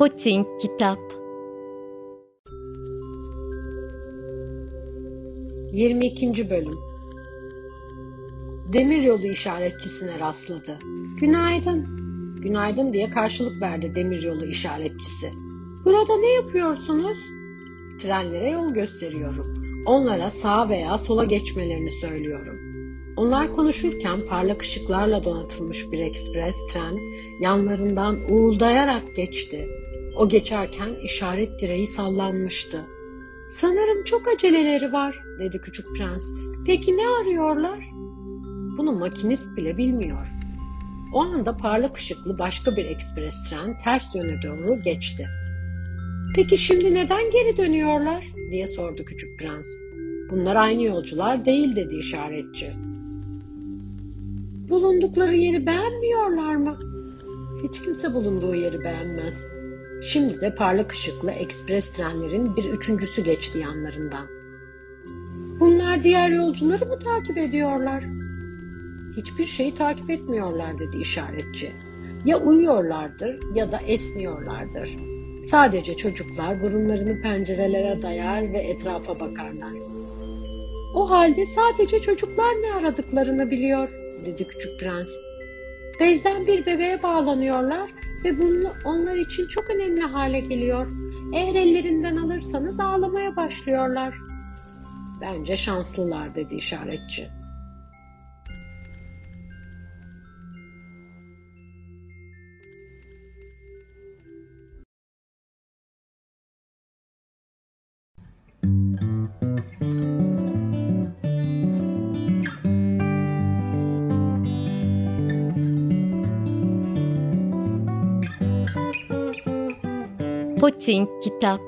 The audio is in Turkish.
Poçink Kitap 22. Bölüm Demiryolu işaretçisine rastladı. Günaydın. Günaydın diye karşılık verdi demiryolu işaretçisi. Burada ne yapıyorsunuz? Trenlere yol gösteriyorum. Onlara sağa veya sola geçmelerini söylüyorum. Onlar konuşurken parlak ışıklarla donatılmış bir ekspres tren yanlarından uğuldayarak geçti. O geçerken işaret direği sallanmıştı. Sanırım çok aceleleri var, dedi küçük prens. Peki ne arıyorlar? Bunu makinist bile bilmiyor. O anda parlak ışıklı başka bir ekspres tren ters yöne doğru geçti. Peki şimdi neden geri dönüyorlar? diye sordu küçük prens. Bunlar aynı yolcular değil dedi işaretçi. Bulundukları yeri beğenmiyorlar mı? Hiç kimse bulunduğu yeri beğenmez. Şimdi de parlak ışıklı ekspres trenlerin bir üçüncüsü geçti yanlarından. Bunlar diğer yolcuları mı takip ediyorlar? Hiçbir şeyi takip etmiyorlar dedi işaretçi. Ya uyuyorlardır ya da esniyorlardır. Sadece çocuklar burunlarını pencerelere dayar ve etrafa bakarlar. O halde sadece çocuklar ne aradıklarını biliyor, dedi küçük prens. Bezden bir bebeğe bağlanıyorlar ve bunu onlar için çok önemli hale geliyor. Eğer ellerinden alırsanız ağlamaya başlıyorlar. Bence şanslılar dedi işaretçi. Poçink Kitap